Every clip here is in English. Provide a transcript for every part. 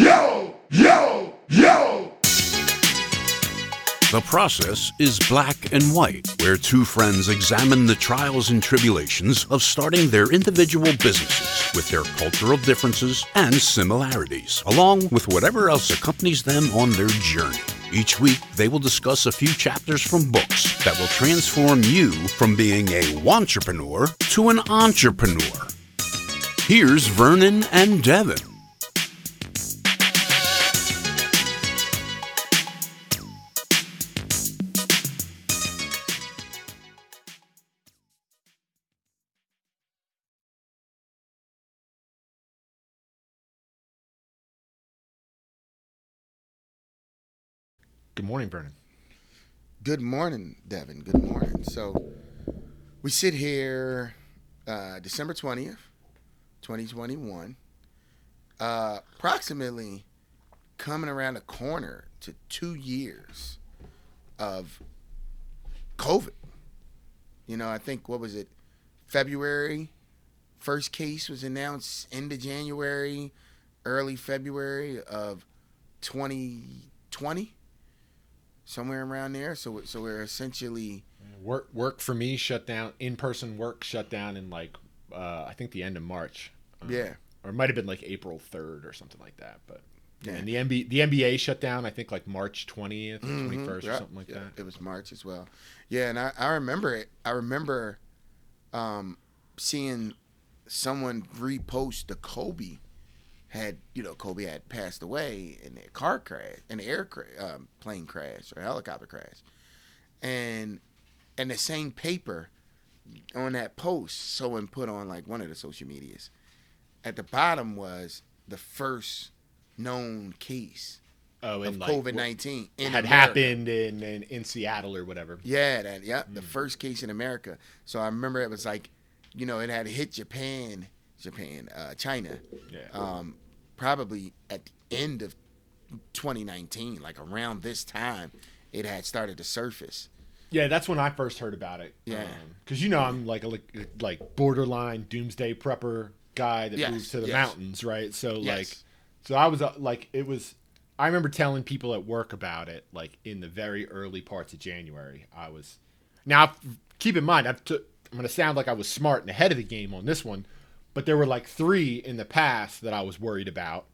yo, yo, yo. The process is black and white, where two friends examine the trials and tribulations of starting their individual businesses with their cultural differences and similarities, along with whatever else accompanies them on their journey. Each week, they will discuss a few chapters from books that will transform you from being a entrepreneur to an entrepreneur. Here's Vernon and Devin. Morning, Vernon. Good morning, Devin. Good morning. So we sit here uh, December 20th, 2021, uh, approximately coming around the corner to two years of COVID. You know, I think, what was it, February? First case was announced end of January, early February of 2020 somewhere around there. So so we're essentially Work work for me shut down. In person work shut down in like uh, I think the end of March. Um, yeah. Or it might have been like April third or something like that. But Yeah. and the NBA the NBA shut down. I think like March twentieth, Mhm, twenty first, or something like yeah, that. It was March as well. Yeah, and I, I remember it. I remember um, seeing someone repost the Kobe had you know Kobe had passed away in a car crash, an air cra- um, plane crash or helicopter crash, and and the same paper on that post someone put on like one of the social medias. At the bottom was the first known case Oh, of like COVID nineteen in had America. happened in, in in Seattle or whatever. Yeah, that yeah, Mm. the first case in America. So I remember it was like, you know, it had hit Japan, Japan, uh, China, Yeah. um, probably at the end of 2019, like around this time, it had started to surface. Yeah, that's when I first heard about it. Yeah. because you know I'm like a like, like borderline doomsday prepper guy that Yes, moves to the yes. mountains, right? So like, so I was uh, like, it was. I remember telling people at work about it, like in the very early parts of January. I was now keep in mind. I'm gonna sound like I was smart and ahead of the game on this one, but there were like three in the past that I was worried about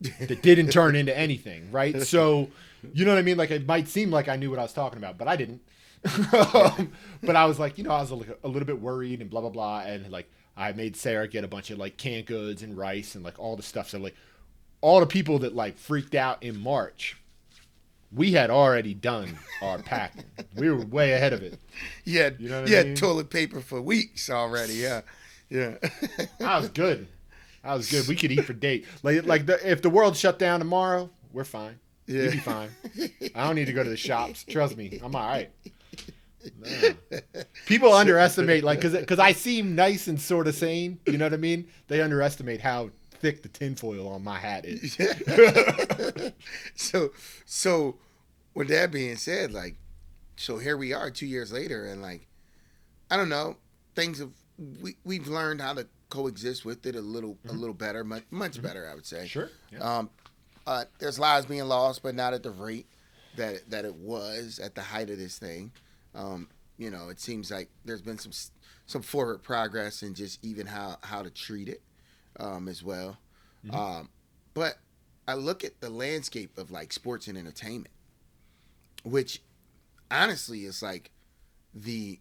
that didn't turn into anything, right? So, you know what I mean? Like it might seem like I knew what I was talking about, but I didn't. um, but I was like, you know, I was a, a little bit worried and blah blah blah, and like I made Sarah get a bunch of like canned goods and rice and like all the stuff. So like all the people that like freaked out in March, we had already done our packing. we were way ahead of it. Had, You know what I had mean? toilet paper for weeks already. Yeah, yeah. I was good. I was good. We could eat for date. Like like the, if the world shut down tomorrow, we're fine. Yeah. We'd be fine. I don't need to go to the shops. Trust me, I'm all right. No. People underestimate like because because I seem nice and sort of sane. You know what I mean? They underestimate how thick the tinfoil on my hat is. Yeah. so so with that being said like so here we are two years later and like i don't know things have we, we've learned how to coexist with it a little a little better much much better i would say Mm-hmm. Sure. Yeah. um uh, there's lives being lost but not at the rate that that it was at the height of this thing um you know it seems like there's been some some forward progress in just even how how to treat it um as well um but I look at the landscape of like sports and entertainment, which honestly is like the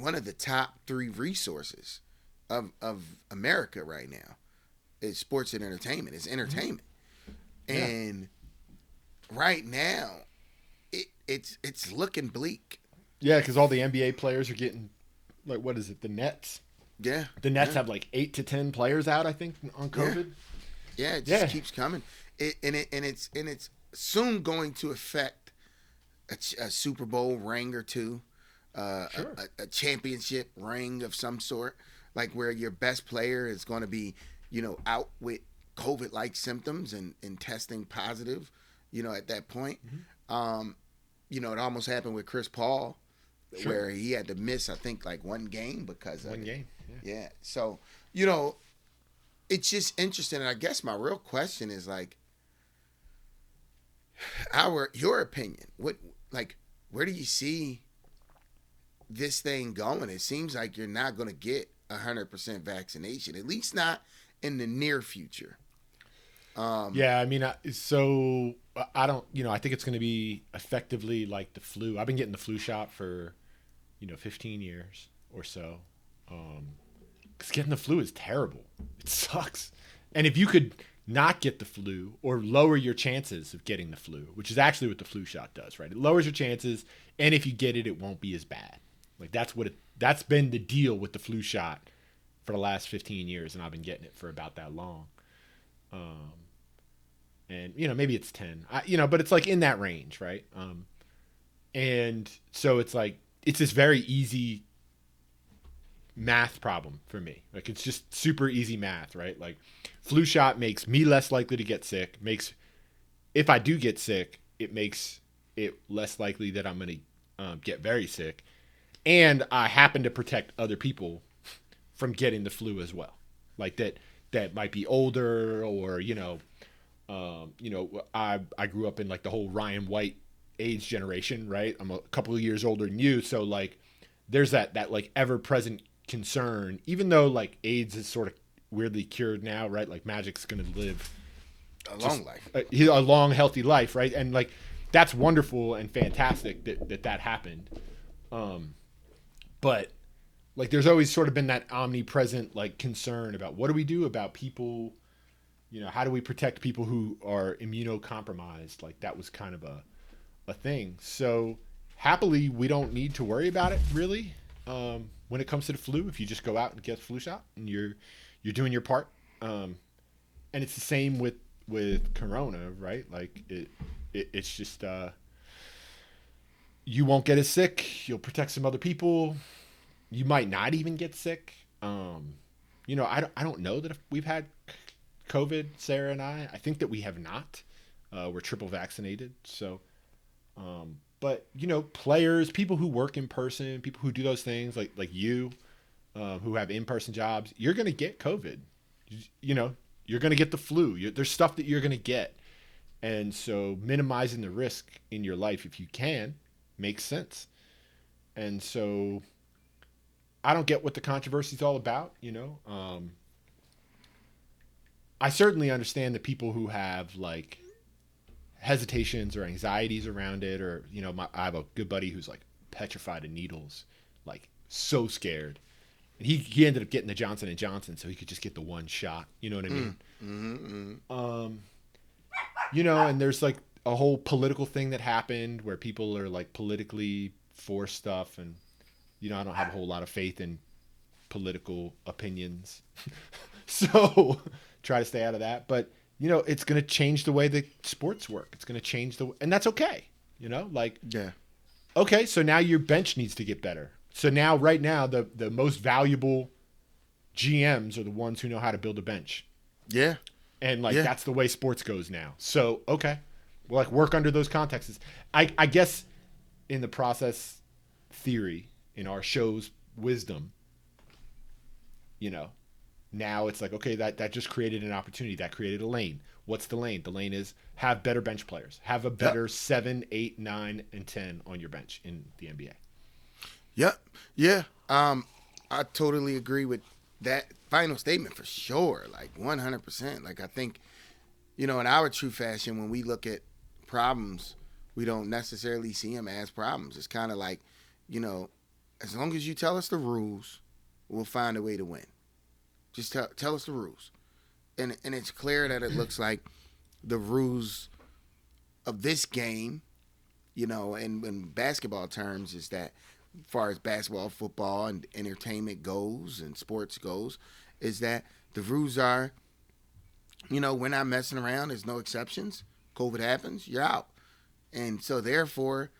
one of the top three resources of of America right now is sports and entertainment. It's mm-hmm. entertainment, Yeah. and right now, it it's it's looking bleak. yeah, because all the NBA players are getting like what is it? The Nets. Yeah, The Nets yeah. have like eight to ten players out. I think on COVID. Yeah, it just Yeah. keeps coming. It, and it and it's and it's soon going to affect a, a Super Bowl ring or two, uh, a- Sure. a, a championship ring of some sort, like where your best player is going to be, you know, out with COVID-like symptoms and and testing positive, you know, at that point. Mm-hmm. Um, you know, it almost happened with Chris Paul, Sure. where he had to miss, I think, like one game because of One game. Yeah. Yeah. So, you know, it's just interesting. And I guess my real question is like, our your opinion. What like where do you see this thing going? It seems like you're not going to get hundred percent vaccination, at least not in the near future. Um, yeah, I mean, so I don't, you know, I think it's going to be effectively like the flu. I've been getting the flu shot for, you know, 15 years or so. Um, because getting the flu is terrible. It sucks. And if you could not get the flu or lower your chances of getting the flu, which is actually what the flu shot does, right? It lowers your chances, and if you get it, it won't be as bad. Like that's what it. That's been the deal with the flu shot for the last 15 years, and I've been getting it for about that long. Um, and you know maybe it's 10, I, you know, but it's like in that range, right? Um, and so it's like it's this very easy math problem for me. Like it's just super easy math, right? Like flu shot makes me less likely to get sick. Makes if I do get sick, it makes it less likely that I'm going to um, get very sick, and I happen to protect other people from getting the flu as well. Like that that might be older or you know, um, you know, I I grew up in like the whole Ryan White age generation, right? I'm a couple of years older than you, so like there's that that like ever present concern, even though like AIDS is sort of weirdly cured now, right? Like Magic's going to live a long life, a, a, long healthy life, right? And like that's wonderful and fantastic that that, that happened. Um, but like there's always sort of been that omnipresent like concern about what do we do about people you know how do we protect people who are immunocompromised? Like that was kind of a a thing. So happily we don't need to worry about it really um, when it comes to the flu. If you just go out and get flu shot and you're you're doing your part um, and it's the same with with corona right? Like it, it it's just uh, you won't get as sick you'll protect some other people you might not even get sick um, you know I don't, I don't know that if we've had covid sarah and i i think that we have not uh, we're triple vaccinated so um, but you know, players, people who work in person, people who do those things, like like you, uh, who have in person jobs, you're gonna get COVID. You, you know, you're gonna get the flu. You're, there's stuff that you're gonna get, and so minimizing the risk in your life, if you can, makes sense. And so, I don't get what the controversy is all about. You know, um, I certainly understand the people who have like hesitations or anxieties around it or you know my, i have a good buddy who's like petrified of needles like so scared and he, he ended up getting the johnson and johnson so he could just get the one shot you know what i mean mm, mm-hmm, mm-hmm. um you know and there's like a whole political thing that happened where people are like politically for stuff and you know i don't have a whole lot of faith in political opinions so try to stay out of that but you know, it's going to change the way the sports work. It's going to change the, and that's okay. You know, like, yeah. Okay, so now your bench needs to get better. So now, right now, the the most valuable GMs are the ones who know how to build a bench. Yeah. And like yeah. that's the way sports goes now. So okay, like work under those contexts. I I guess in the process theory in our show's wisdom, you know, now it's like, okay, that, that just created an opportunity. That created a lane. What's the lane? The lane is have better bench players. Have a better yep. seven, eight, nine, and ten on your bench in the NBA. Yep. Yeah. Um, I totally agree with that final statement for sure. Like one hundred percent. Like I think, you know, in our true fashion, when we look at problems, we don't necessarily see them as problems. It's kind of like, you know, as long as you tell us the rules, we'll find a way to win. Just tell tell us the rules, and and it's clear that it looks like the rules of this game, you know, and in basketball terms, is that as far as basketball, football, and entertainment goes, and sports goes, is that the rules are, you know, we're not messing around. There's no exceptions. COVID happens, you're out, and so therefore,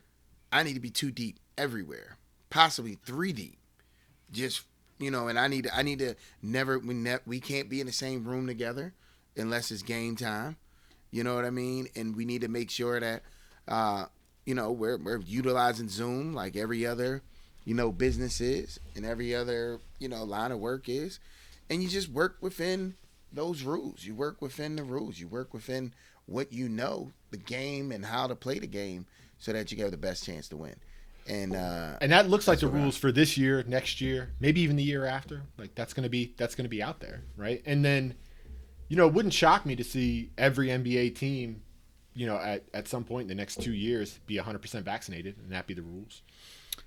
I need to be two deep everywhere, possibly three deep, just you know, and I need I need to never we ne- we can't be in the same room together unless it's game time. You know what I mean? And we need to make sure that uh, you know we're we're utilizing Zoom like every other you know business is and every other you know line of work is, and you just work within those rules. You work within the rules. You work within what you know, the game and how to play the game, so that you have the best chance to win. And uh, And that looks like the rules for this year, next year, maybe even the year after. Like that's gonna be that's gonna be out there, right? And then, you know, it wouldn't shock me to see every NBA team, you know, at, at some point in the next two years be 100% vaccinated, and that be the rules.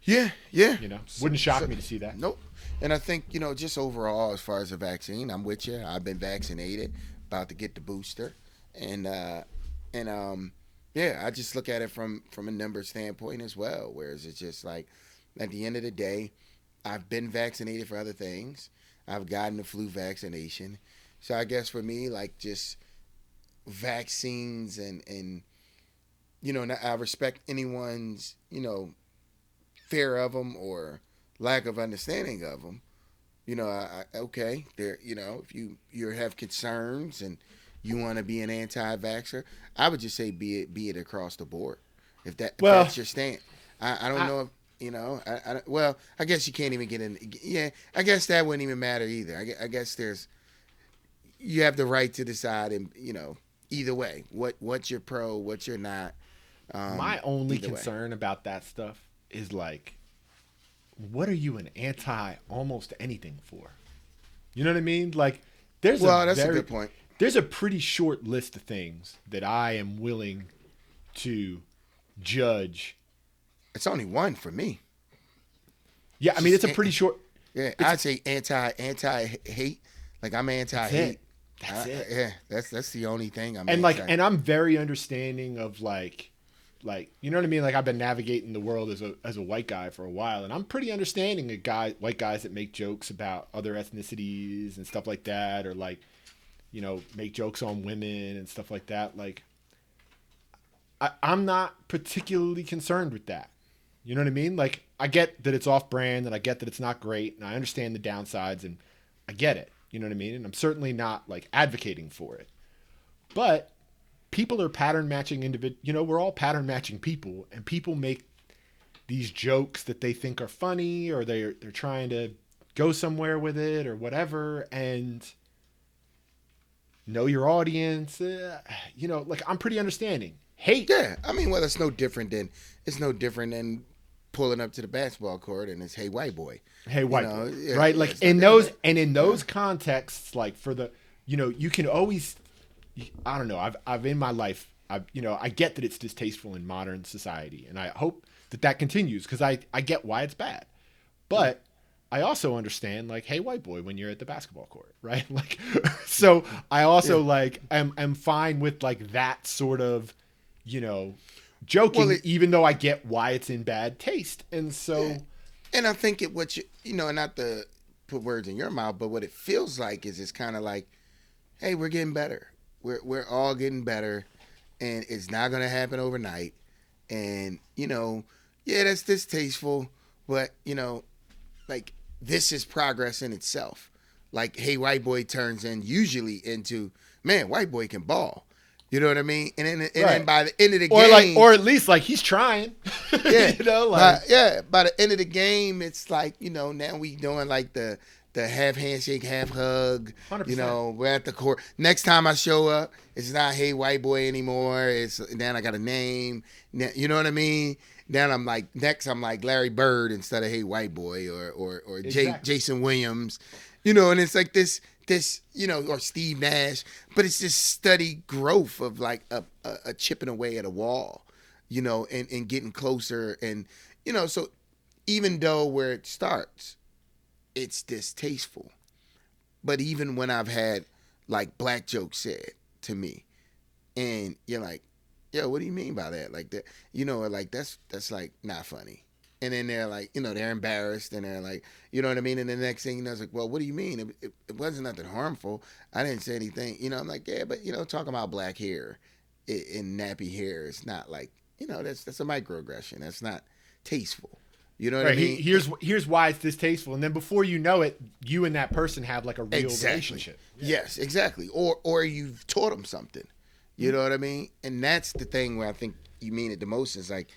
yeah, yeah, You know, wouldn't shock so- me to see that. Nope. And I think, you know, just overall, as far as the vaccine, I'm with you. I've been vaccinated, about to get the booster. And, uh, and, um, yeah, I just look at it from, from a number standpoint as well. Whereas it's just like, at the end of the day, I've been vaccinated for other things. I've gotten the flu vaccination. So I guess for me, like just vaccines and, and, you know, I respect anyone's, you know, fear of them or lack of understanding of them. You know, I, I, okay, there. You know, if you you have concerns and you want to be an anti-vaxxer, I would just say be it be it across the board. If that if that's your stance, I, I don't I- know if you know. I, I well, I guess you can't even get in. Yeah, I guess that wouldn't even matter either. I, I guess there's you have the right to decide, and you know, either way, what what you're pro, what you're not. Um, My only either way. concern about that stuff is like, what are you an anti almost anything for? You know what I mean? Like, there's Well, a that's a very, good point. There's a pretty short list of things that I am willing to judge. It's only one for me. Yeah, I mean it's a pretty short. Yeah, I'd say anti anti hate. Like I'm anti hate. That's it. Yeah, that's that's the only thing I'm. and like and i'm very understanding of like like you know what i mean like i've been navigating the world as a as a white guy for a while and i'm pretty understanding of guy white guys that make jokes about other ethnicities and stuff like that or like you know make jokes on women and stuff like that like I, i'm not particularly concerned with that. You know what i mean? Like i get that it's off brand and i get that it's not great and i understand the downsides and i get it. You know what i mean? And i'm certainly not like advocating for it. But people are pattern matching individ you know we're all pattern matching people and people make these jokes that they think are funny or they're they're trying to go somewhere with it or whatever. And know your audience uh, you know like i'm pretty understanding. Hate. Yeah, I mean, well, it's no different than it's no different than pulling up to the basketball court and it's hey white boy. hey white know, boy, yeah, right? Yeah, like in those different. and in those contexts like for the you know you can always i don't know i've i've in my life i you know i get that it's distasteful in modern society and i hope that that continues because i i get why it's bad. But i also understand like hey white boy when you're at the basketball court right like so i also like am am fine with like that sort of you know joking Well, it- even though i get why it's in bad taste and so And I think it what you you know, not to put words in your mouth, but what it feels like is it's kind of like, hey, we're getting better. We're we're all getting better, and it's not gonna happen overnight. And you know, yeah, that's distasteful, but you know, like this is progress in itself. Like, hey, white boy turns in usually into man, white boy can ball. You know what I mean? And then, and then by the end of the or game, like or at least like he's trying yeah, you know like by, yeah. By the end of the game, it's like you know now we doing like the the half handshake, half hug. 100%. You know, we're at the court. Next time I show up, it's not hey white boy anymore. It's then I got a name. You know what I mean? Then I'm like next I'm like Larry Bird instead of hey white boy or or or Exactly. Jason Williams. You know, and it's like this this you know or Steve Nash, but it's this steady growth of like a, a, a chipping away at a wall you know, and, and getting closer. And, you know, so even though where it starts, it's distasteful. But even when I've had like black jokes said to me, and you're like, yo, what do you mean by that? Like that, you know, like that's that's like not funny. And then they're like, you know, they're embarrassed and they're like, you know what I mean? And the next thing you know, it's like, well, what do you mean? It, it, it wasn't nothing harmful. I didn't say anything. You know, I'm like, yeah, but you know, talking about black hair in nappy hair is not like, you know, that's that's a microaggression. That's not tasteful. You know what right, I he- mean? here's here's why it's distasteful and then before you know it you and that person have like a real exactly. relationship Yes, exactly. Or or you've taught them something. You know what I mean? And that's the thing where I think you mean it the most is like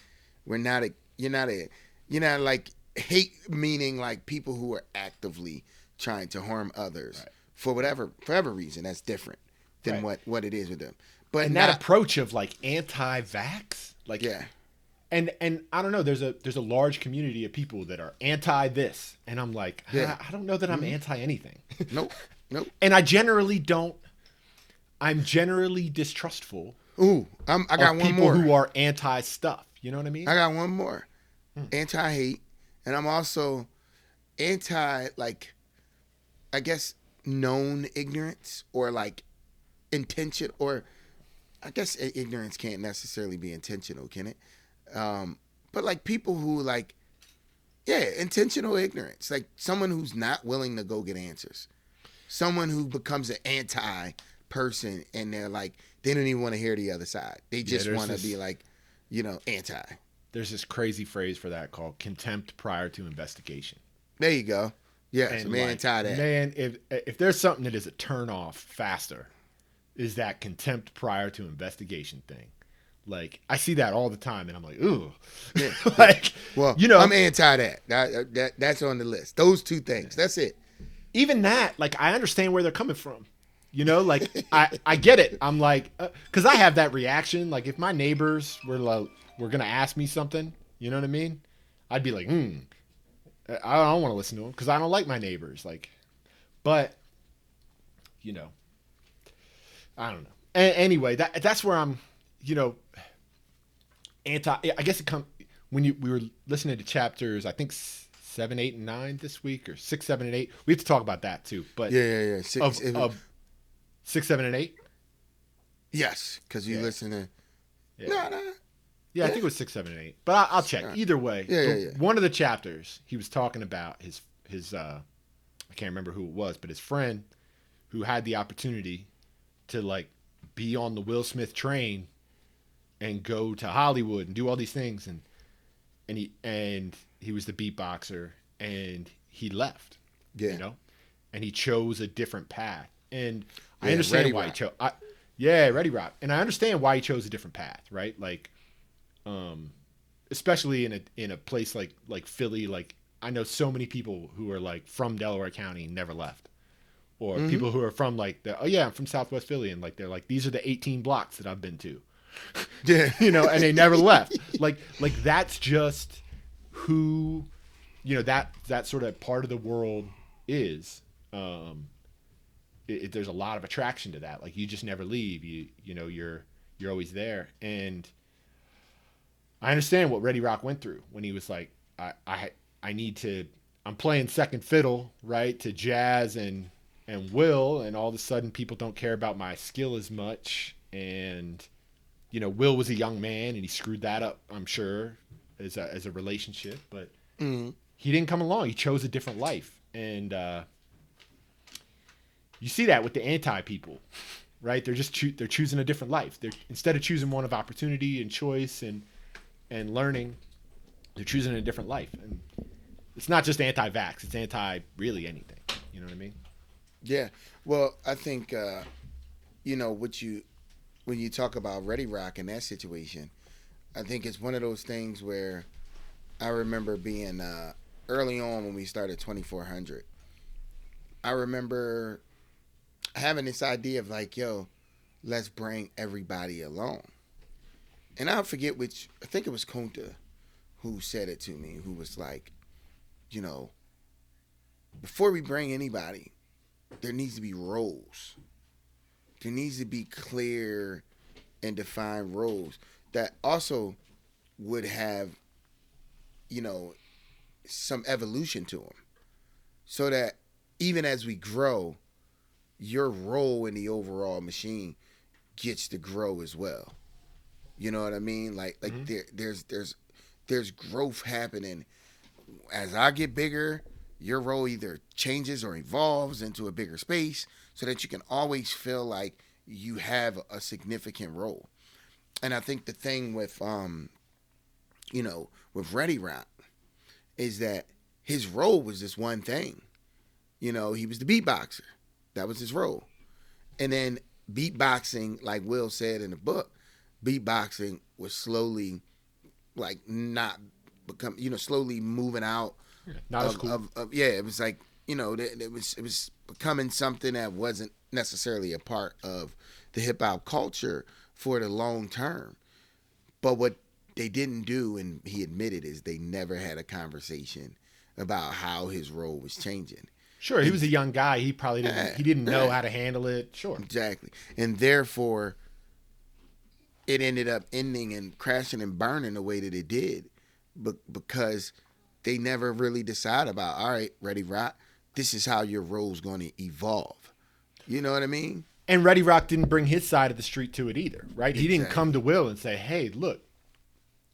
we're not a you're not a you're not like hate meaning like people who are actively trying to harm others. right. for whatever for whatever reason that's different than Right. what what it is with them. But and not, that approach of like anti-vax, like yeah, and and I don't know. There's a there's a large community of people that are anti this, and I'm like, Yeah. Mm-hmm. I, I don't know that I'm anti anything, nope, nope. and I generally don't. I'm generally distrustful Ooh, I'm, I got of one people more. who are anti stuff. You know what I mean? I got one more. Hmm. Anti hate, and I'm also anti like, I guess known ignorance or like intention or I guess ignorance can't necessarily be intentional, can it? Um, but like people who like, yeah, intentional ignorance, like someone who's not willing to go get answers, someone who becomes an anti person and they're like they don't even want to hear the other side. They just there's want to be like, you know, anti. There's this crazy phrase for that called contempt prior to investigation. There you go. Yeah, And, man, like, anti that. Man, if if there's something that is a turn off faster, is that contempt prior to investigation thing. Like I see that all the time, and I'm like, ooh, Yeah. like Well, you know, I'm anti that. That, that. That's on the list. Those two things. That's it. even that, like I understand where they're coming from. You know, like I I get it. I'm like, because I have that reaction. Like if my neighbors were like were gonna ask me something, you know what I mean? I'd be like, hmm, I don't want to listen to them because I don't like my neighbors. Like, but you know, I don't know. A- anyway, that that's where I'm. You know, anti. I guess it come when you we were listening to chapters. I think seven, eight, and nine this week, or six, seven, and eight. We have to talk about that too. But Yeah, yeah, yeah. Six, of, if- of six, seven, and eight. yes, because you Yeah. listen to. Yeah. No, no. Yeah, I think it was six, seven, and eight. But I, I'll check. Sure. Either way, Yeah, yeah, yeah. one of the chapters he was talking about his his uh, I can't remember who it was, but his friend who had the opportunity to like be on the Will Smith train and go to Hollywood and do all these things, and and he and he was the beatboxer, and he left. Yeah. you know, and he chose a different path, and I understand why Rock. he chose. I, yeah, Ready Rock, and I understand why he chose a different path, right? Like, um, especially in a in a place like like Philly. Like, I know so many people who are like from Delaware County and never left, or Mm-hmm. people who are from like the oh yeah I'm from Southwest Philly and like they're like these are the 18 blocks that I've been to, Yeah. you know, and they never left. Like like that's just who, you know that that sort of part of the world is. Um, it, it- there's a lot of attraction to that. Like you just never leave. You you know you're you're always there. And I understand what Ready Rock went through when he was like, I I I need to. I'm playing second fiddle right to Jazz and and Will, and all of a sudden people don't care about my skill as much. And you know Will was a young man and he screwed that up. I'm sure as a as a relationship, but Mhm. he didn't come along. He chose a different life, and uh, you see that with the anti people, right? They're just choo- they're choosing a different life. They're instead of choosing one of opportunity and choice and and learning, they're choosing a different life. And it's not just anti-vax; it's anti really anything. You know what I mean? Yeah. Well, I think uh, you know what you when you talk about Ready Rock in that situation, I think it's one of those things where I remember being uh, early on when we started 2400. I remember having this idea of like, yo, let's bring everybody along. And I'll forget which I think it was Kunta who said it to me, who was like, you know, before we bring anybody, there needs to be roles. There needs to be clear and defined roles that also would have, you know, some evolution to them. So that even as we grow, your role in the overall machine gets to grow as well. You know what I mean? Like like there there's there's there's growth happening as I get bigger, your role either changes or evolves into a bigger space so that you can always feel like you have a significant role. And I think the thing with um you know, with Ready Rock is that his role was this one thing. You know, he was the beatboxer. That was his role. And then beatboxing, like Will said in the book, beatboxing was slowly like not become you know, slowly moving out Not as cool. of, of- yeah, it was like you know, that it was it was becoming something that wasn't necessarily a part of the hip hop culture for the long term. But what they didn't do, and he admitted, is they never had a conversation about how his role was changing. Sure, he was a young guy. He probably didn't. He didn't know eh, eh. how to handle it. Sure. Exactly. And therefore, it ended up ending and crashing and burning the way that it did, but because they never really decide about, all right, Ready Rock, this is how your role's going to evolve. You know what I mean? And Ready Rock didn't bring his side of the street to it either, right? He didn't come to Will and say, "Hey, look,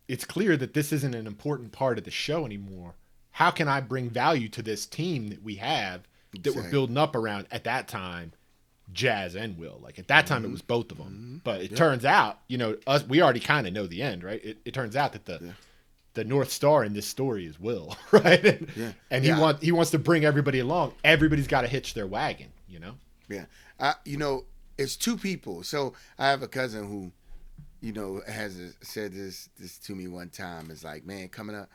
it's clear that this isn't an important part of the show anymore. How can I bring value to this team that we have that we're building up around at that time?" Jazz and Will. Like at that time, it Mm-hmm. was both of them. But it turns out, you know, us we already kind of know the end, right? It, it turns out that the the North Star in this story is Will, right? And, Yeah. and he Yeah. wants he wants to bring everybody along. Everybody's got to hitch their wagon, you know. Yeah. I, you know, it's two people. So I have a cousin who, you know, has a, said this this to me one time. It's like, man, coming up,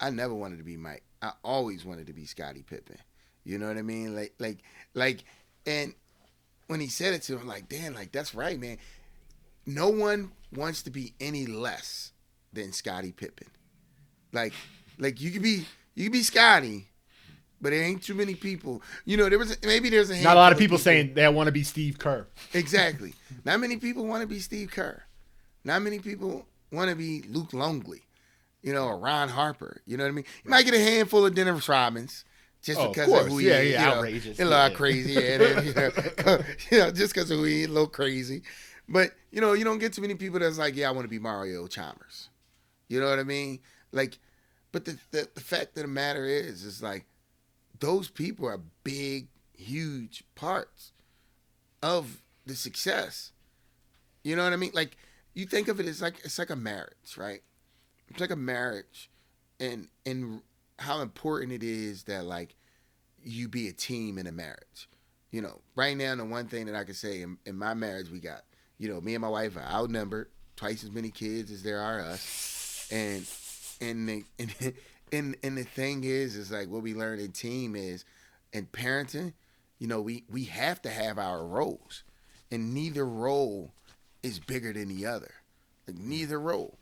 I never wanted to be Mike. I always wanted to be Scottie Pippen. You know what I mean? Like, like, like, and when he said it to him, I'm like, damn, like that's right, man. No one wants to be any less than Scottie Pippen. Like, like you could be, you could be Scottie, but there ain't too many people. You know, there was maybe there's a Not a lot of people saying they want to be Steve Kerr. Exactly. Not many people want to be Steve Kerr. Not many people want to be Luke Longley, you know, or Ron Harper. You know what I mean? You might get a handful of Dennis Rodmans just Oh, of because course. of who he Yeah, is. yeah, you know, outrageous. A lot Yeah. crazy. Yeah, you, know, you know, just because of who he is, a little crazy. But, you know, you don't get too many people that's like, yeah, I want to be Mario Chalmers. You know what I mean? Like, but the, the, the fact of the matter is, is like, those people are big, huge parts of the success. You know what I mean? Like you think of it as like it's like a marriage, right? It's like a marriage, and and how important it is that like you be a team in a marriage. You know, right now the one thing that I can say in, in my marriage we got, you know, me and my wife are outnumbered, twice as many kids as there are us, and and the and and, and the thing is is like what we learn in team is in parenting, you know, we we have to have our roles, and neither role is bigger than the other. Like neither role,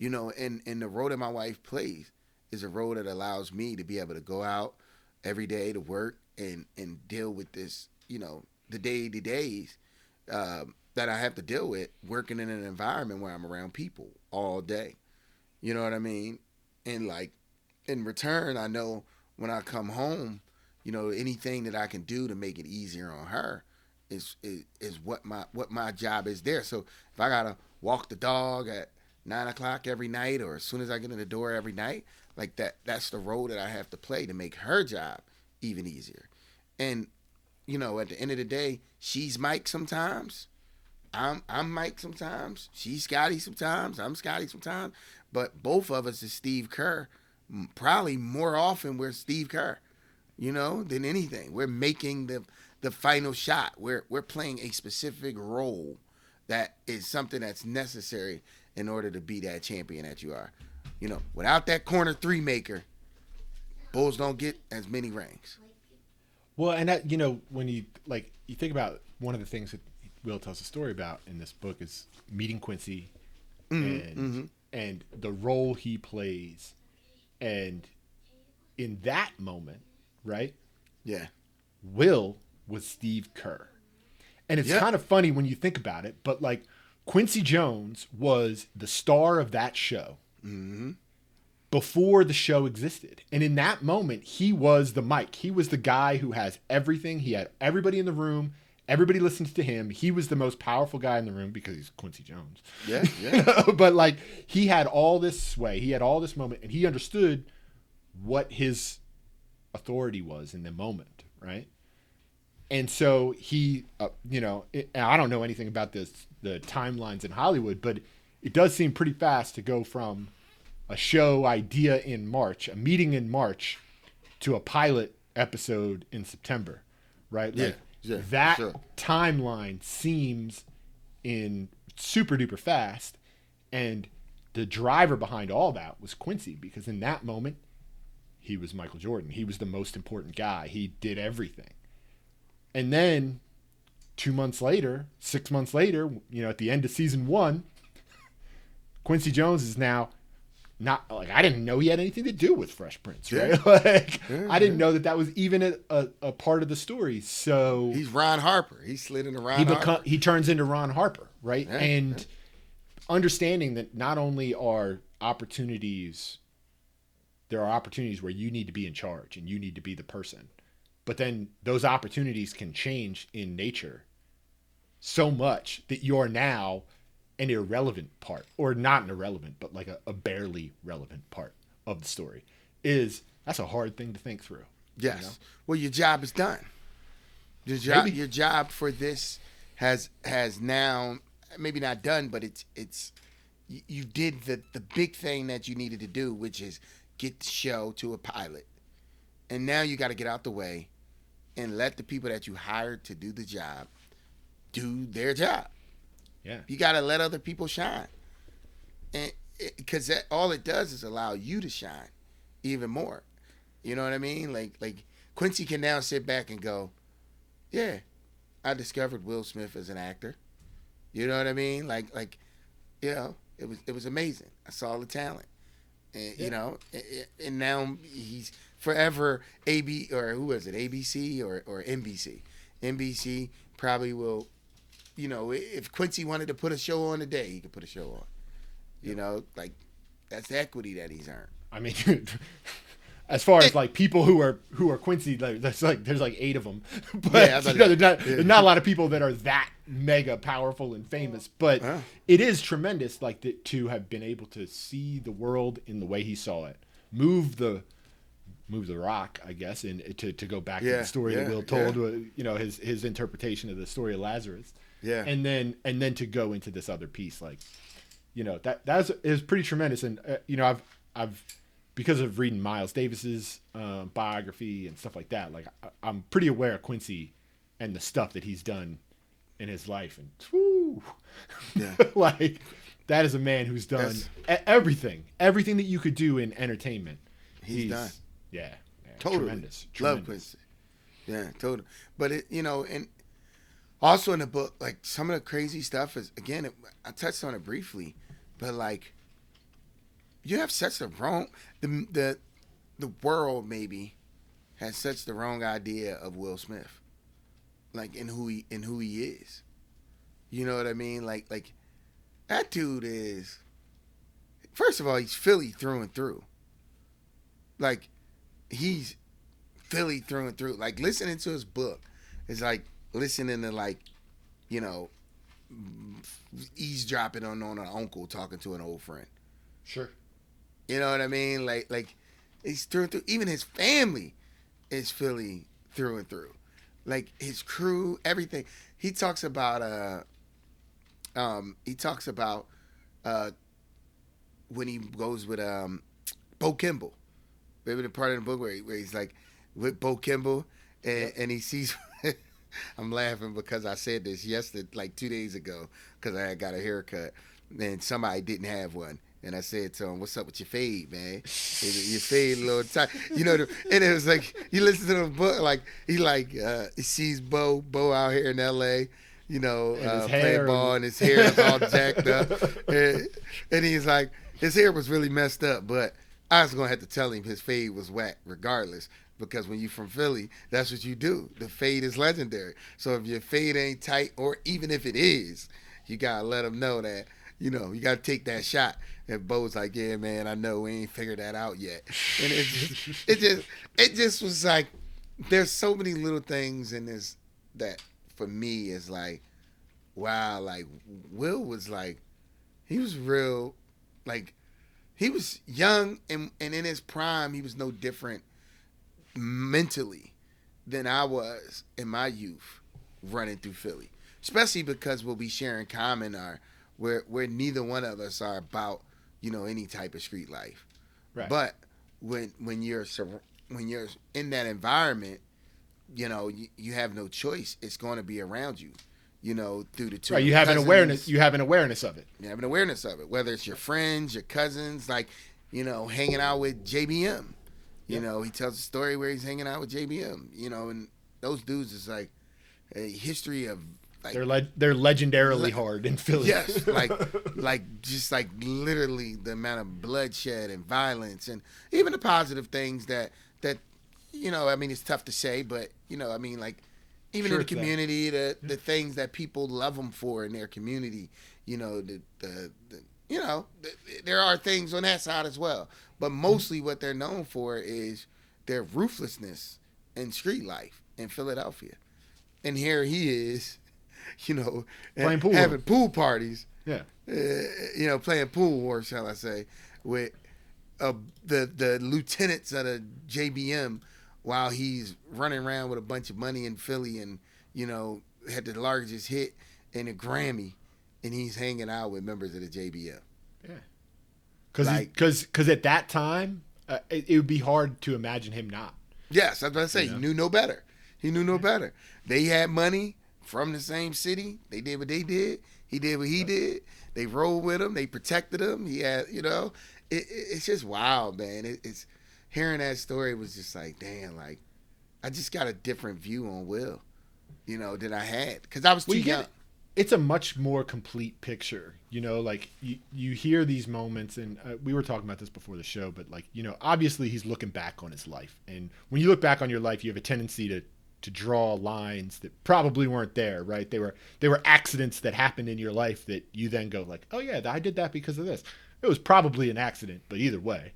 you know, and and the role that my wife plays is a role that allows me to be able to go out every day to work and and deal with this, you know, the day to days um, that I have to deal with working in an environment where I'm around people all day. You know what I mean? And like in return, I know when I come home, you know, anything that I can do to make it easier on her is is, is what my what my job is there. So if I gotta walk the dog at nine o'clock every night or as soon as I get in the door every night, like that that's the role that I have to play to make her job even easier. And you know, at the end of the day, she's Mike sometimes. I'm I'm Mike sometimes. She's Scottie sometimes. I'm Scottie sometimes. But both of us is Steve Kerr. Probably more often we're Steve Kerr, you know, than anything. We're making the the final shot. We're we're playing a specific role that is something that's necessary in order to be that champion that you are. You know, without that corner three maker, Bulls don't get as many rings. Well, and that you know when you like you think about one of the things that Will tells a story about in this book is meeting Quincy mm-hmm, and mm-hmm. and the role he plays, and in that moment, right? Yeah. Will was Steve Kerr. And it's Yeah. kind of funny when you think about it, but like Quincy Jones was the star of that show mm-hmm. before the show existed. And in that moment, he was the mic. He was the guy who has everything. He had everybody in the room. Everybody listens to him. He was the most powerful guy in the room because he's Quincy Jones. Yeah, yeah. but like he had all this sway. He had all this moment and he understood what his authority was in the moment, right? And so he, uh, you know, it, I don't know anything about this, the timelines in Hollywood, but it does seem pretty fast to go from a show idea in March, a meeting in March, to a pilot episode in September, right? Yeah, Like, yeah, that sure. timeline seems in super duper fast, and the driver behind all that was Quincy because in that moment he was Michael Jordan. He was the most important guy. He did everything. And then two months later, six months later, you know, at the end of season one, Quincy Jones is now not like I didn't know he had anything to do with Fresh Prince, right? Yeah. like Yeah, I didn't know that that was even a, a, a part of the story. So He's Ron Harper. He slid into Ron he Harper. become he turns into Ron Harper, right? Yeah, and understanding that not only are opportunities there are opportunities where you need to be in charge and you need to be the person. But then those opportunities can change in nature so much that you're now an irrelevant part or not an irrelevant but like a, a barely relevant part of the story is that's a hard thing to think through Yes. you know? Well, your job is done. Your job, Maybe. your job for this has has now maybe not done, but it's it's you, you did the the big thing that you needed to do, which is get the show to a pilot, and now you got to get out the way and let the people that you hired to do the job do their job. yeah You got to let other people shine, and because that all it does is allow you to shine even more. You know what I mean? Like like Quincy can now sit back and go, yeah, I discovered Will Smith as an actor. You know what I mean? Like like, you know, it was it was amazing. I saw the talent, and you know, and now he's forever AB or who was it? ABC or or NBC? NBC probably will. You know, if Quincy wanted to put a show on today, he could put a show on. You know, like that's the equity that he's earned. I mean, as far as like people who are who are Quincy, like, that's like there's like eight of them, but Yeah, you know, there's not there's not a lot of people that are that mega powerful and famous. But Yeah. it is tremendous, like that to have been able to see the world in the way he saw it, move the move the rock, I guess, and to, to go back to the story yeah, that Will told, yeah. uh, you know, his his interpretation of the story of Lazarus, Yeah. and then and then to go into this other piece, like you know that that's is pretty tremendous and uh, you know i've i've because of reading miles davis's um, biography and stuff like that like I, i'm pretty aware of quincy and the stuff that he's done in his life and whew, Yeah. like that is a man who's done That's- everything everything that you could do in entertainment He's done. Yeah, yeah Totally. tremendous, Love. Quincy. Yeah, totally. But it, you know, and also in the book, like some of the crazy stuff is again, it, I touched on it briefly, but like you have such the wrong the the the world maybe has such the wrong idea of Will Smith, like in who he in who he is. You know what I mean? Like like that dude is. First of all, he's Philly through and through. Like he's Philly through and through. Like listening to his book is like listening to like, you know, eavesdropping on on an uncle talking to an old friend. sure You know what I mean? Like like he's through and through. Even his family is Philly through and through. Like his crew, everything. He talks about uh um he talks about uh when he goes with um Bo Kimble. Maybe the part of the book where, he, where he's like with Bo Kimble and, and he sees I'm laughing because I said this yesterday, like two days ago, because I had got a haircut and somebody didn't have one. And I said to him, "What's up with your fade, man? Your fade a little tight, you know." the- And it was like you listen to the book, like he like uh, he sees Bo Bo out here in L.A. You know, uh, playing ball, and- and his hair is all jacked up, and, and he's like, his hair was really messed up, but I was gonna have to tell him his fade was whack, regardless, because when you're from Philly, that's what you do. The fade is legendary. So if your fade ain't tight, or even if it is, you gotta let them know that you know you gotta take that shot. And Bo's like, yeah, man, I know we ain't figured that out yet. And it just, it just, it just was like, there's so many little things in this that for me is like, wow, like Will was like, he was real, like he was young and, and in his prime, he was no different mentally than I was in my youth running through Philly. Especially because what we share in common are where where neither one of us are about, you know, any type of street life. Right. But when when you're when you're in that environment, you know, you, you have no choice. It's going to be around you, you know, through the two. right you have an awareness you have an awareness of it you have an awareness of it, whether it's your friends, your cousins, like, you know, hanging out with JBM, You Yep. know, he tells a story where he's hanging out with JBM. You know, and those dudes is like a history of like They're le- they're legendarily Le- hard in Philly. yes, like like just like literally the amount of bloodshed and violence and even the positive things that that you know, I mean it's tough to say, but you know, I mean like even Sure in the community, the the things that people love them for in their community, you know, the the, the you know, th there are things on that side as well, but mostly what they're known for is their ruthlessness in street life in Philadelphia. And here he is, you know, Playing pool. having pool parties yeah. uh, you know, playing pool war, shall I say, with uh, the the lieutenants of the JBM while he's running around with a bunch of money in Philly and you know had the largest hit in a Grammy, and he's hanging out with members of the JBM. Because Like- because because at that time, uh, it, it would be hard to imagine him not. Yes, I was about to say Yeah. he knew no better. He knew no better. They had money from the same city. They did what they did. He did what he did. They rolled with him. They protected him. He had, you know, it, it, it's just wild, man. It, it's hearing that story was just like, damn, like I just got a different view on Will, you know, than I had because I was too Well, you young. get it's a much more complete picture. You know, like you, you hear these moments, and uh, we were talking about this before the show, but like you know, obviously he's looking back on his life, and when you look back on your life, you have a tendency to to draw lines that probably weren't there, right? They were they were accidents that happened in your life that you then go like, oh yeah, I did that because of this. It was probably an accident, but either way.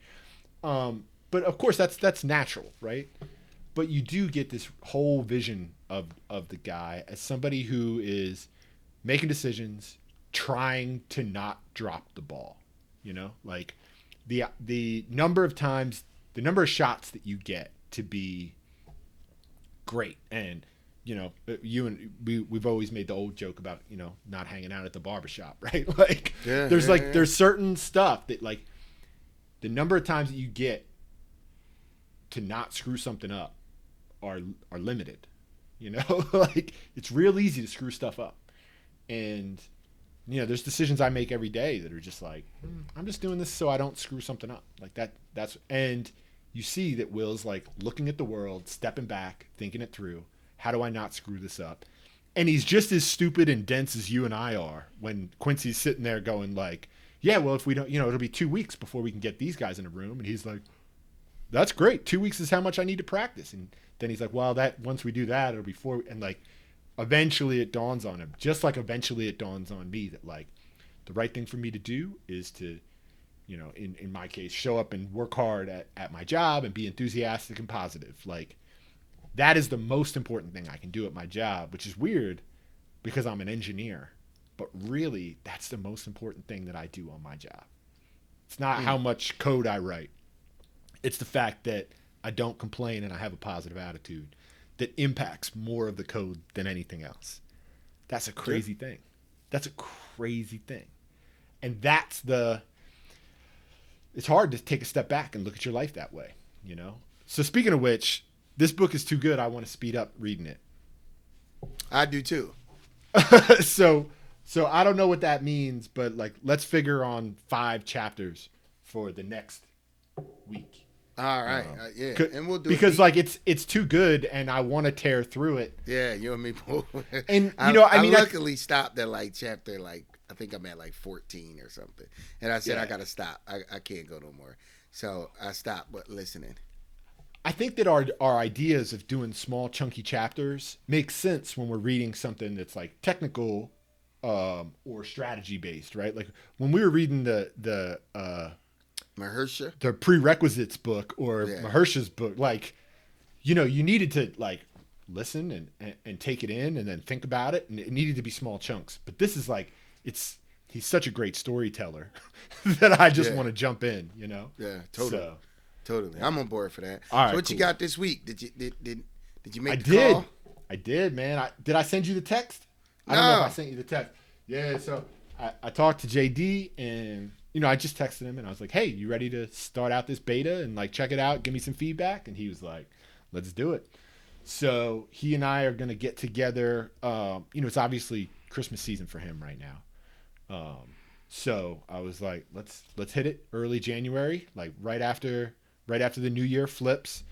Um, but of course, that's that's natural, right? But you do get this whole vision of of the guy as somebody who is making decisions, trying to not drop the ball. You know, like the the number of times, the number of shots that you get to be great, and you know, uh, you and we we've always made the old joke about you know not hanging out at the barbershop, right? Like Yeah, there's yeah, like yeah. there's certain stuff that like the number of times that you get to not screw something up are are limited. You know, like it's real easy to screw stuff up, and you know, there's decisions I make every day that are just like, "Hmm, I'm just doing this so I don't screw something up. Like that. That's and you see that Will's like looking at the world, stepping back, thinking it through. How do I not screw this up? And he's just as stupid and dense as you and I are when Quincy's sitting there going like, yeah, well, if we don't, you know, it'll be two weeks before we can get these guys in a room. And he's like, that's great. Two weeks is how much I need to practice. And then he's like, well, that once we do that, it'll be four. And like, eventually it dawns on him, just like eventually it dawns on me that like, the right thing for me to do is to, you know, in in my case, show up and work hard at at my job and be enthusiastic and positive. Like, that is the most important thing I can do at my job, which is weird because I'm an engineer. But really, that's the most important thing that I do on my job. It's not hmm. how much code I write. It's the fact that I don't complain and I have a positive attitude that impacts more of the code than anything else. That's a crazy thing. That's a crazy thing. And that's the it's hard to take a step back and look at your life that way, you know? So speaking of which, this book is too good. I want to speed up reading it. I do too. so so I don't know what that means, but like let's figure on 5 chapters for the next week. All right, uh, yeah, and we'll do it because deep. like it's it's too good and I want to tear through it. Yeah, you and me both. And, you know, I mean, I- luckily stopped at like chapter like I think I'm at like 14 or something, and I said I gotta stop. I, I can't go no more. So I stopped, but listening. I think that our our ideas of doing small chunky chapters make sense when we're reading something that's like technical um, or strategy based, right? Like when we were reading the the uh, Mahersha. the prerequisites book or Yeah. Mahersha's book, like you know, you needed to like listen and, and and take it in and then think about it, and it needed to be small chunks. But this is like it's he's such a great storyteller that I just Yeah. want to jump in, you know. Yeah, totally, So, totally. I'm on board for that. All right, so what you got this week? Did you did did, did you make I the did. call? I did, man. I, did I send you the text? I don't know if I sent you the text. Yeah, so I, I talked to JD and you know, I just texted him and I was like, Hey, you ready to start out this beta and like check it out, give me some feedback? And he was like, Let's do it. So he and I are gonna get together. Um, you know, it's obviously Christmas season for him right now. Um, so I was like, let's let's hit it early January, like right after right after the new year flips.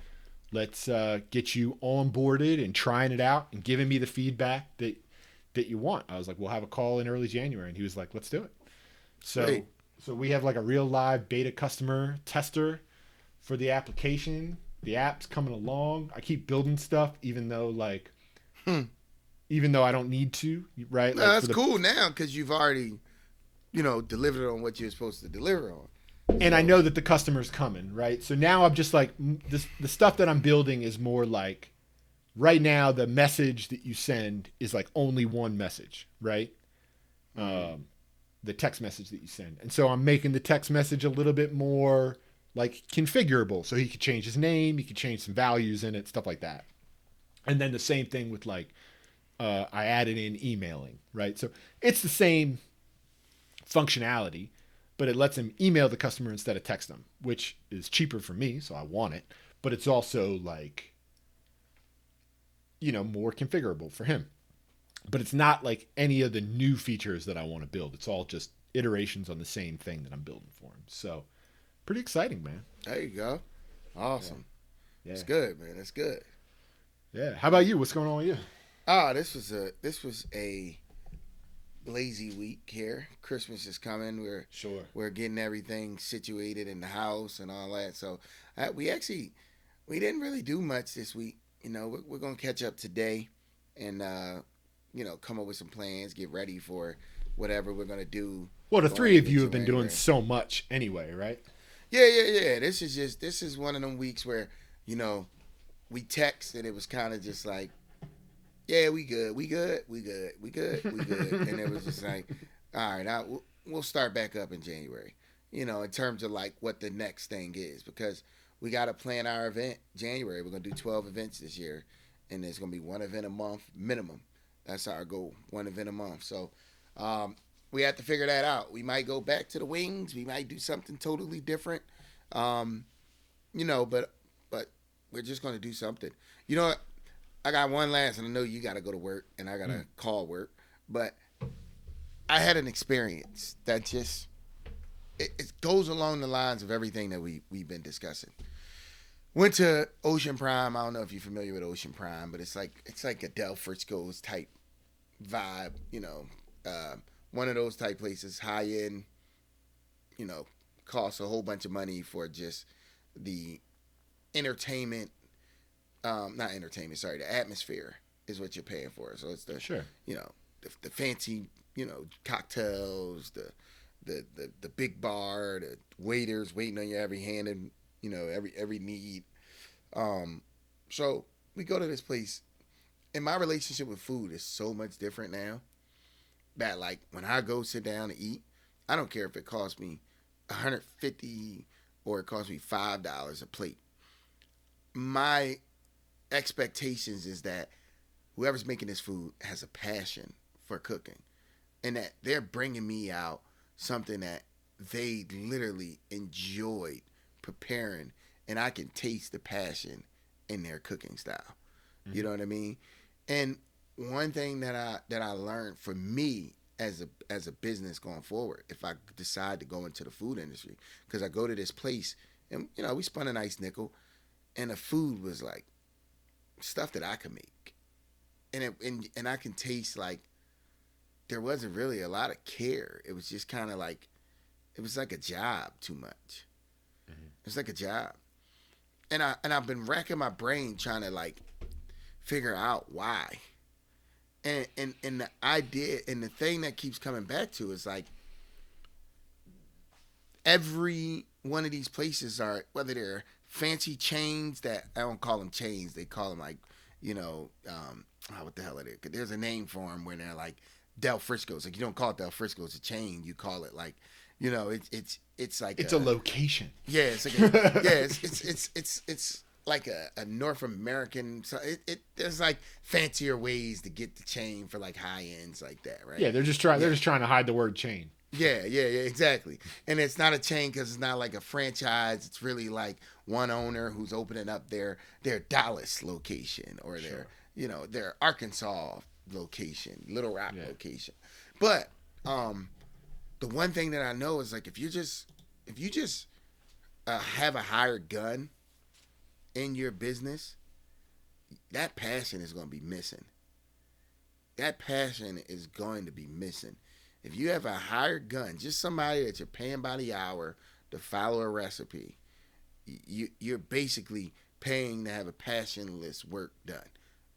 Let's uh, get you onboarded and trying it out and giving me the feedback that that you want. I was like, we'll have a call in early January, and he was like, let's do it. So. So we have like a real live beta customer tester for the application. The app's coming along. I keep building stuff, even though like, even though I don't need to. Right? No, Like, that's the- cool now because you've already, you know, delivered on what you're supposed to deliver on. and I know that the customer's coming, right? So now I'm just like this. The stuff that I'm building is more like, right now the message that you send is like only one message, right? Um, the text message that you send, and so I'm making the text message a little bit more like configurable, so he could change his name, he could change some values in it, stuff like that. And then the same thing with like, uh, I added in emailing, right? So it's the same functionality, but it lets him email the customer instead of text them, which is cheaper for me, so I want it. But it's also like, you know, more configurable for him. But it's not like any of the new features that I want to build. It's all just iterations on the same thing that I'm building for him. So, pretty exciting, man. There you go. Awesome. Yeah. It's good, man. It's good. Yeah. How about you? What's going on with you? Ah, this was a this was a lazy week here. Christmas is coming. We're Sure. we're getting everything situated in the house and all that. So uh, we actually we didn't really do much this week. You know, we're, we're gonna catch up today, and uh, you know, come up with some plans, get ready for whatever we're gonna do. Well, the three of you have been doing so much anyway, right? Yeah, yeah, yeah. This is just this is one of them weeks where you know we text and it was kind of just like, yeah, we good, we good, we good, we good, we good, and it was just like, all right, I, we'll, start back up in January. You know, in terms of like what the next thing is because we got to plan our event January. We're gonna do twelve events this year, and there's gonna be one event a month minimum. That's our goal, one event a month. So. Um, we have to figure that out. We might go back to the wings. We might do something totally different. Um, you know, but but we're just gonna do something. You know what? I got one last, and I know you got to go to work, and I got to call work. But I had an experience that just it, it goes along the lines of everything that we we've been discussing. Went to Ocean Prime. I don't know if you're familiar with Ocean Prime, but it's like it's like a Del Frisco's type vibe. You know, uh, one of those type places, high end. You know, costs a whole bunch of money for just the entertainment. Um, not entertainment. Sorry, the atmosphere is what you're paying for. So it's the Sure. you know the, the fancy you know cocktails the, the the the big bar the waiters waiting on your every hand and you know every every need. Um so we go to this place and my relationship with food is so much different now that like when i go sit down to eat i don't care if it costs me 150 or it costs me five dollars a plate. My expectations is that whoever's making this food has a passion for cooking and that they're bringing me out something that they literally enjoyed preparing and I can taste the passion in their cooking style. You mm-hmm. know what I mean? And one thing that I that I learned for me as a as a business going forward, if I decide to go into the food industry, because I go to this place and you know we spun a nice nickel, and the food was like stuff that I could make, and it and and I can taste like there wasn't really a lot of care. It was just kind of like it was like a job too much. It's like a job, and I and I've been racking my brain trying to like figure out why. And and and the idea and the thing that keeps coming back to is like every one of these places are whether they're fancy chains that I don't call them chains, they call them like you know um, oh, what the hell are they? There's a name for them where they're like Del Frisco's. Like you don't call it Del Frisco's a chain, you call it like you know it's it's it's like It's a location. yeah, it's like a, yeah, it's it's it's it's it's like a, a North American. So it, it there's like fancier ways to get the chain for like high ends like that, right? Yeah, they're just trying. They're just trying to hide the word chain. Yeah, yeah, yeah, exactly. And it's not a chain because it's not like a franchise. It's really like one owner who's opening up their their Dallas location or their you know their Arkansas location, Little Rock Yeah. location. But um, the one thing that I know is like if you just if you just uh, have a hired gun in your business, that passion is going to be missing. That passion is going to be missing. If you have a hired gun, just somebody that you're paying by the hour to follow a recipe, you you're basically paying to have a passionless work done.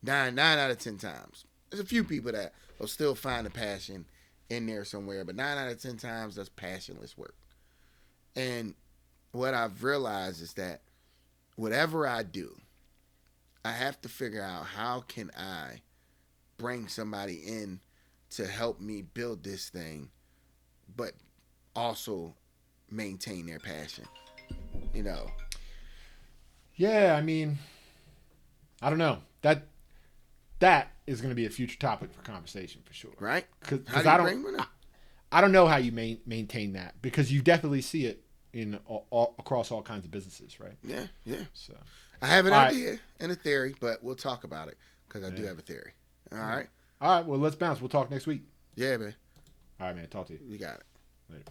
Nine nine out of ten times. There's a few people that will still find a passion in there somewhere, but nine out of ten times that's passionless work. And what I've realized is that whatever I do, I have to figure out how can I bring somebody in to help me build this thing, but also maintain their passion. You know. Yeah, I mean, I don't know that that is going to be a future topic for conversation for sure. Right? Because do I don't, up? I don't know how you main, maintain that because you definitely see it in all, all, across all kinds of businesses, right? Yeah, yeah. So I have an All right. idea and a theory, but we'll talk about it because I do have a theory. All right. all right, well let's bounce. We'll talk next week. Yeah, man. All right, man. Talk to you You got it. later.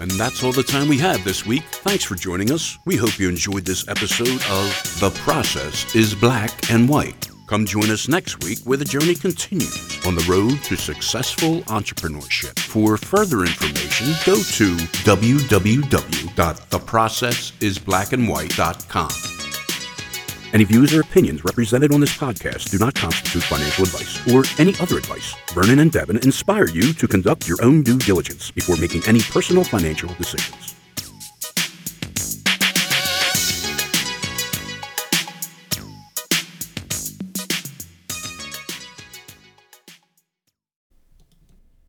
And that's all the time we have this week. Thanks for joining us. We hope you enjoyed this episode of The Process is Black and White. Come join us next week where the journey continues on the road to successful entrepreneurship. For further information, go to www.theprocessisblackandwhite.com. Any views or opinions represented on this podcast do not constitute financial advice or any other advice. Vernon and Devin inspire you to conduct your own due diligence before making any personal financial decisions.